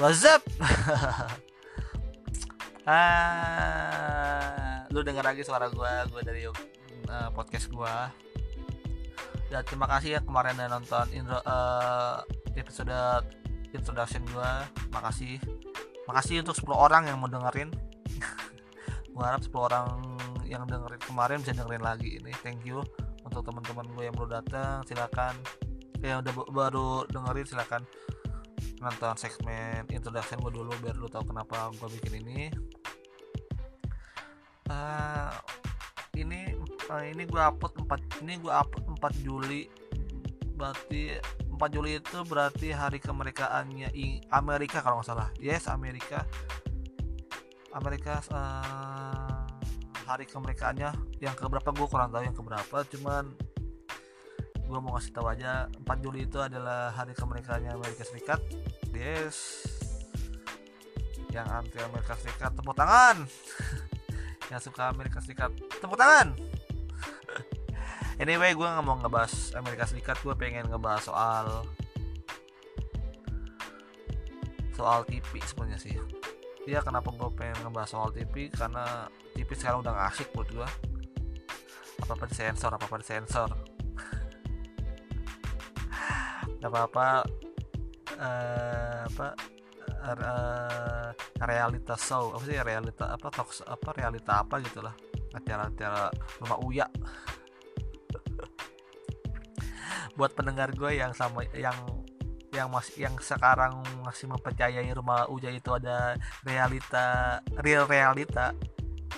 What's up? ah, lu denger lagi suara gue, gue dari uh, podcast gue. Dan terima kasih ya kemarin udah nonton intro, uh, episode introduction gue. Makasih. Makasih untuk 10 orang yang mau dengerin. gue harap 10 orang yang dengerin kemarin bisa dengerin lagi ini. Thank you untuk teman-teman gue yang baru datang. Silakan yang udah baru dengerin silakan nonton segmen introduction gue dulu biar lu tahu kenapa gue bikin ini. Uh, ini uh, ini gue upload 4 ini gue upload 4 Juli. Berarti 4 Juli itu berarti hari kemerdekaannya Amerika kalau nggak salah. Yes Amerika. Amerika uh, hari kemerdekaannya. Yang keberapa gue kurang tahu yang keberapa. Cuman gue mau kasih tahu aja 4 Juli itu adalah hari kemerdekaannya Amerika Serikat. Yes. Yang anti Amerika Serikat tepuk tangan. Yang suka Amerika Serikat tepuk tangan. Anyway gue nggak mau ngebahas Amerika Serikat gue pengen ngebahas soal soal TV sebenarnya sih. Iya kenapa gue pengen ngebahas soal TV karena TV sekarang udah gak asik buat gue apa apa disensor apa apa disensor nggak apa-apa uh, apa uh, realita show apa sih realita apa talk apa realita apa gitulah acara-acara rumah uya. Buat pendengar gue yang sama yang yang masih yang sekarang masih mempercayai rumah uya itu ada realita real realita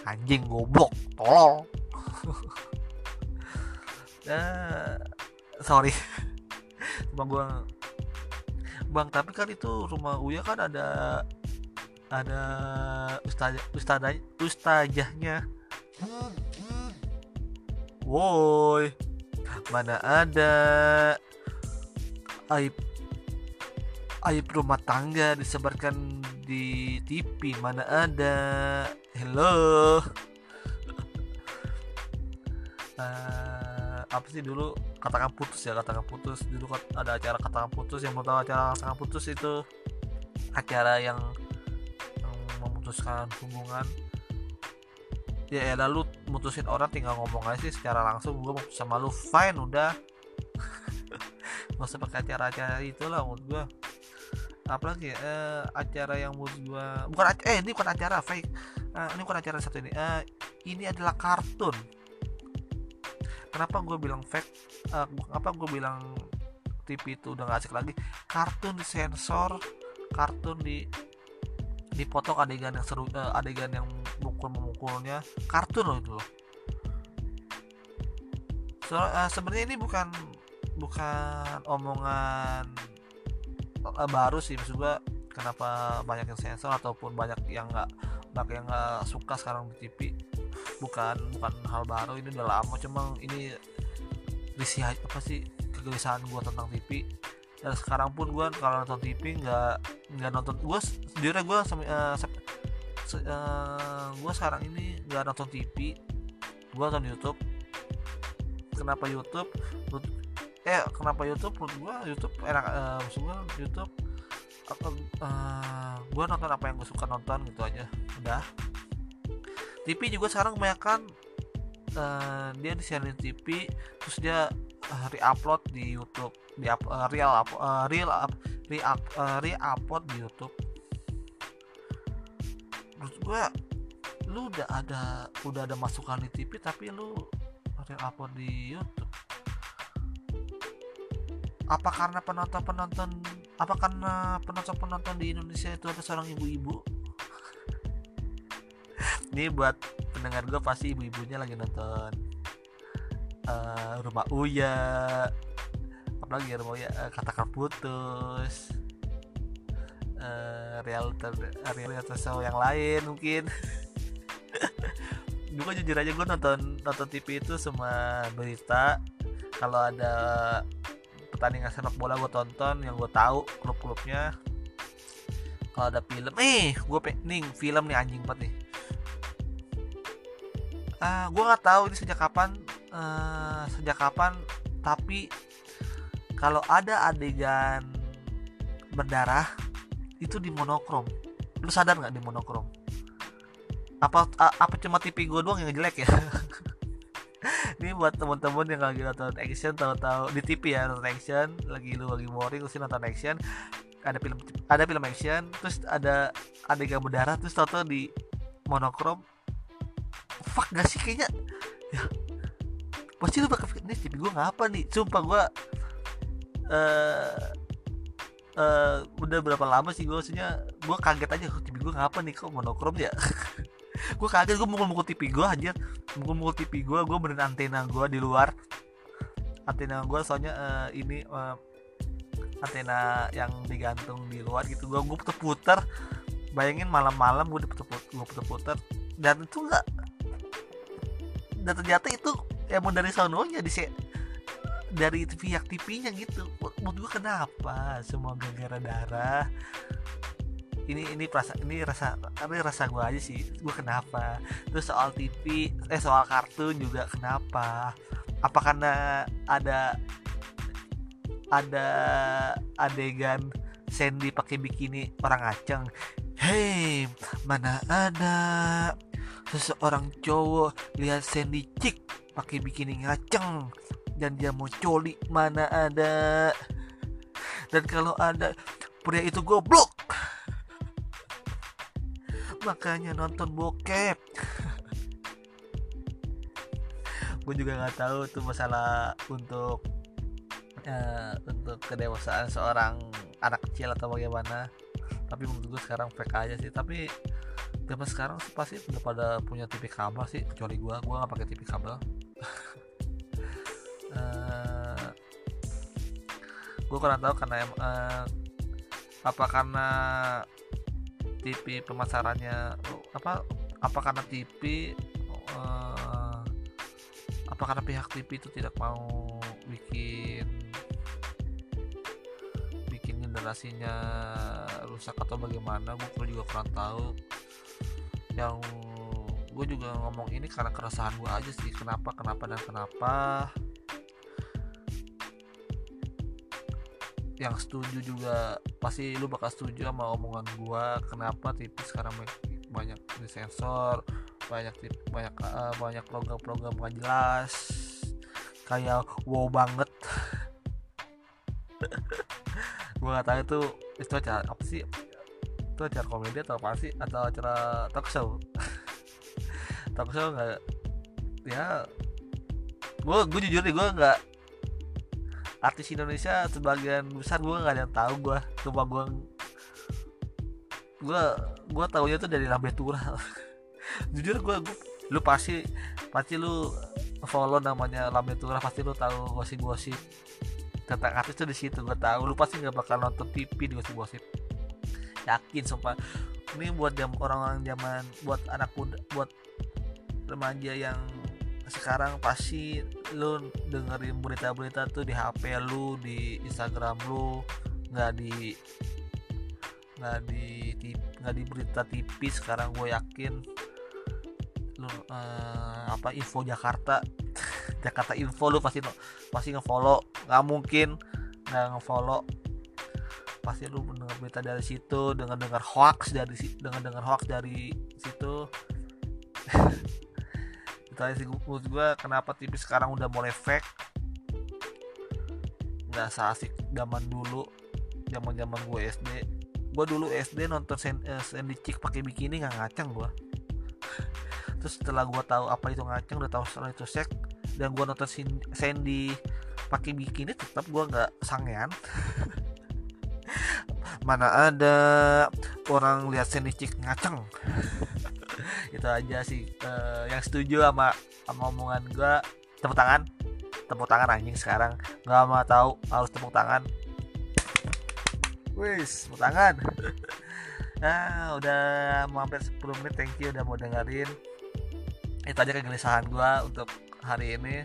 anjing goblok tolong uh, sorry cuma gue bang tapi kan itu rumah Uya kan ada ada ustazah ustazah ustazahnya woi mana ada aib aib rumah tangga disebarkan di TV mana ada. Hello. Uh, apa sih dulu katakan putus ya katakan putus. Dulu ada acara katakan putus yang mau tahu acara katakan putus itu acara yang, yang memutuskan hubungan. Ya, ya lalu mutusin orang tinggal ngomong aja sih secara langsung gue mau sama lu fine udah. Nggak usah pakai acara-acara itu lah menurut gue apalagi eh, acara yang menurut gue bukan eh ini bukan acara fake. Uh, ini bukan acara satu ini. Uh, ini adalah kartun kenapa gue bilang fake uh, kenapa gue bilang TV itu udah gak asik lagi? Kartun disensor kartun di dipotong adegan yang seru uh, adegan yang mukul memukulnya kartun loh itu loh. So, uh, sebenarnya ini bukan bukan omongan uh, baru sih. Maksud gue kenapa banyak yang sensor ataupun banyak yang nggak banyak yang nggak suka sekarang di TV bukan bukan hal baru ini udah lama cuma ini risih apa sih kegelisahan gue tentang TV dan sekarang pun gue kalau nonton TV nggak nggak nonton gue sendiri gue uh, uh, gue sekarang ini nggak nonton TV gue nonton YouTube. Kenapa YouTube? Eh kenapa YouTube? Menurut gue YouTube enak uh, YouTube uh, gue nonton apa yang gue suka nonton gitu aja. Udah TV juga sekarang kebanyakan uh, dia disiarin TV terus dia uh, re-upload di YouTube di up, uh, real up, uh, real up, re-up, uh, re-upload di YouTube. Menurut gue lu udah ada udah ada masukan di TV tapi lu re-upload di YouTube. Apa karena penonton penonton apa karena penonton penonton di Indonesia itu ada seorang ibu-ibu ini buat pendengar gue pasti ibu-ibunya lagi nonton uh, rumah Uya apalagi ya rumah Uya uh, katakan putus uh, realtor realtor show yang lain mungkin. Gue jujur aja gue nonton nonton TV itu semua berita. Kalau ada pertandingan sepak bola gue tonton yang gue tahu klub-klubnya. Kalau ada film eh gue pengen film nih anjing banget nih eh, gue nggak tahu ini sejak kapan uh, sejak kapan tapi kalau ada adegan berdarah itu di monokrom. Lu sadar nggak di monokrom? Apa apa cuma TV gue doang yang jelek ya? Ini buat teman-teman yang lagi nonton action tahu-tahu di TV ya nonton action lagi lu lagi boring terus nonton action ada film ada film action terus ada adegan berdarah terus tahu-tahu di monokrom fuck gak sih kayaknya? Ya. Pasti lu bakal ini TV gue ngapa nih? Sumpah gue uh, uh, udah berapa lama sih gue maksudnya gue kaget aja TV gue ngapa nih? Kok monokrom ya gue kaget gue mukul-mukul TV gue aja mukul-mukul TV gue gue benerin antena gue di luar. Antena gue soalnya uh, ini uh, antena yang digantung di luar gitu. Gue gue puter-puter. Bayangin malam-malam gue puter-puter gue puter-puter. Dan itu enggak dan ternyata itu emang dari sononya di dari pihak TV-nya gitu. Menurut gue kenapa semua gara-gara darah ini ini rasa ini rasa ini rasa gue aja sih gue kenapa. Terus soal TV eh soal kartun juga kenapa? Apa karena ada ada adegan Sandy pakai bikini orang aceng? Hei mana ada seseorang cowok lihat Sandy cik pakai bikini ngaceng dan dia mau coli mana ada. Dan kalau ada pria itu goblok. Makanya nonton bokep. Gue juga nggak tahu tuh masalah untuk uh, untuk kedewasaan seorang anak kecil atau bagaimana. Tapi menurut gue sekarang fake aja sih. Tapi zaman sekarang sih pasti udah pada punya TV kabel sih kecuali gue gue nggak pakai TV kabel. Uh, gue kurang tahu karena uh, apa karena TV pemasarannya apa apa karena TV uh, eh, apa karena pihak TV itu tidak mau bikin bikin generasinya rusak atau bagaimana gue juga kurang tahu yang gue juga ngomong ini karena keresahan gue aja sih kenapa kenapa dan kenapa. Yang setuju juga pasti lu bakal setuju sama omongan gua kenapa TV sekarang banyak disensor banyak banyak uh, banyak program-program gak jelas kayak wow banget. Gua nggak tahu itu itu apa sih itu acara komedi atau apa sih? Atau acara talk show? Talk show nggak ya gue gue jujur nih gue nggak artis Indonesia sebagian besar gue nggak ada yang tahu gue cuma gue gue gue tahunya tuh dari Lambe Tura jujur gue lu pasti pasti lu follow namanya Lambe Tura pasti lu tahu gosip-gosip tentang artis tuh di situ gue tahu. Lu pasti nggak bakal nonton TV di gosip-gosip yakin sumpah. Ini buat jam orang-orang zaman buat anak muda buat remaja yang sekarang pasti lu dengerin berita-berita tuh di HP lu di Instagram lu nggak di nggak di nggak di berita TV sekarang gue yakin lu uh, apa info Jakarta Jakarta info lu pasti pasti ngefollow. Nggak mungkin nggak ngefollow pasti lu mendengar berita dari situ dengan dengar hoax dari dengan dengar hoax dari situ. Itu aja sih menurut gue kenapa TV sekarang udah mulai fake. Nggak seasik zaman dulu zaman zaman gue SD gue dulu SD nonton eh, Sandy Chick pakai bikini nggak ngaceng gue terus setelah gue tahu apa itu ngaceng udah tahu setelah itu sek dan gue nonton Sandy pakai bikini tetap gue nggak sangean mana ada orang lihat Sandy Chick ngaceng. Itu aja sih uh, yang setuju sama sama omongan gue tepuk tangan. Tepuk tangan anjing sekarang. Nggak mau tahu harus tepuk tangan. Wis tepuk tangan. Nah udah mau hampir 10 menit thank you udah mau dengerin. Itu aja kegelisahan gue untuk hari ini.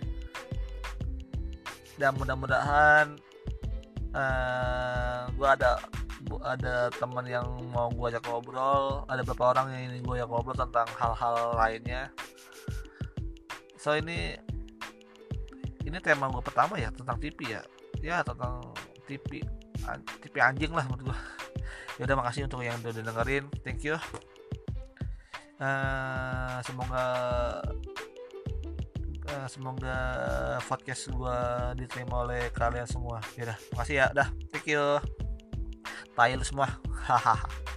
Dan mudah-mudahan eh, gue ada ada teman yang mau gue ajak ngobrol. Ada beberapa orang yang ingin gue ajak ngobrol tentang hal-hal lainnya. So ini ini tema gue pertama ya tentang TV ya. Ya tentang TV TV anjing lah menurut gue ya udah makasih untuk yang udah dengerin. Thank you. Uh, semoga uh, semoga podcast gue diterima oleh kalian semua. Ya udah makasih ya. Dah thank you. Tail semua. Hahaha